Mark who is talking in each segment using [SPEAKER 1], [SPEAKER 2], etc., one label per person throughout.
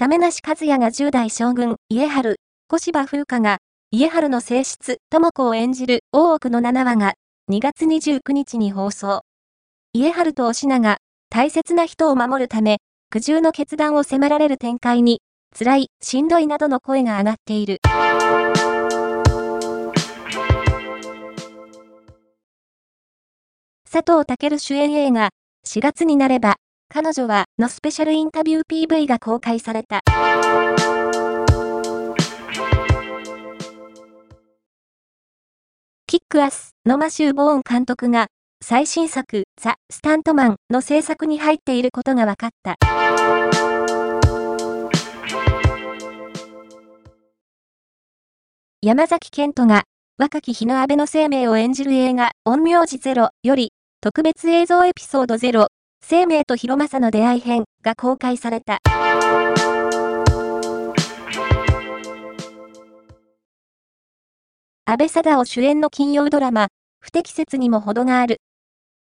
[SPEAKER 1] 亀梨和也が10代将軍、家春、小芝風花が、家春の性質、智子を演じる大奥の7話が、2月29日に放送。家春とお品が、大切な人を守るため、苦渋の決断を迫られる展開に、辛い、しんどいなどの声が上がっている。佐藤健主演映画、4月になれば、彼女はのスペシャルインタビュー PV が公開された。キックアスのマシュー・ボーン監督が最新作ザ・スタントマンの制作に入っていることが分かった。山崎賢人が若き日の安倍の生命を演じる映画、陰陽師ゼロより特別映像エピソードゼロ生命と広政の出会い編が公開された。安倍貞夫主演の金曜ドラマ、不適切にも程がある。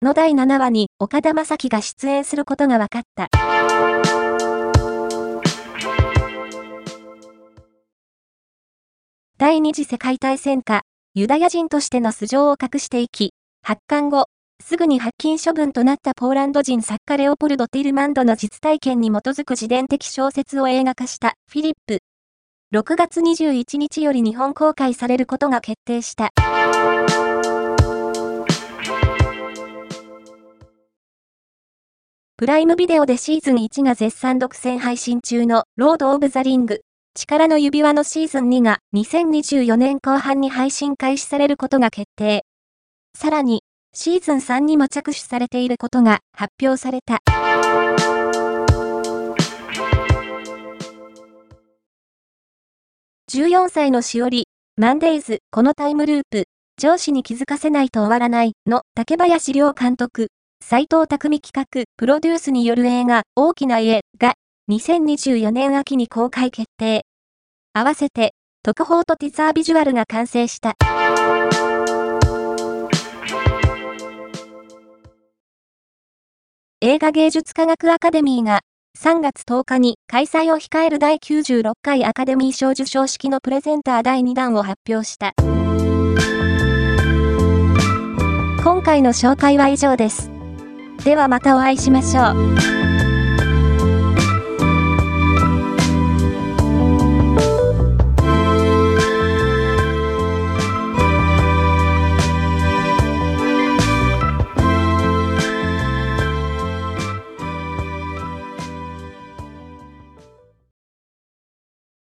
[SPEAKER 1] の第7話に岡田将生が出演することが分かった。第二次世界大戦下、ユダヤ人としての素性を隠していき、発刊後、すぐに発禁処分となったポーランド人作家レオポルド・ティルマンドの実体験に基づく自伝的小説を映画化したフィリップ。6月21日より日本公開されることが決定した。プライムビデオでシーズン1が絶賛独占配信中のロード・オブ・ザ・リング。力の指輪のシーズン2が2024年後半に配信開始されることが決定。さらに、シーズン3にも着手されていることが発表された。14歳のしおり、マンデイズ、このタイムループ、上司に気づかせないと終わらないの竹林良監督、斎藤匠企画、プロデュースによる映画、大きな家が2024年秋に公開決定。合わせて、特報とティザービジュアルが完成した。映画芸術科学アカデミーが3月10日に開催を控える第96回アカデミー賞受賞式のプレゼンター第2弾を発表した。今回の紹介は以上です。ではまたお会いしましょう。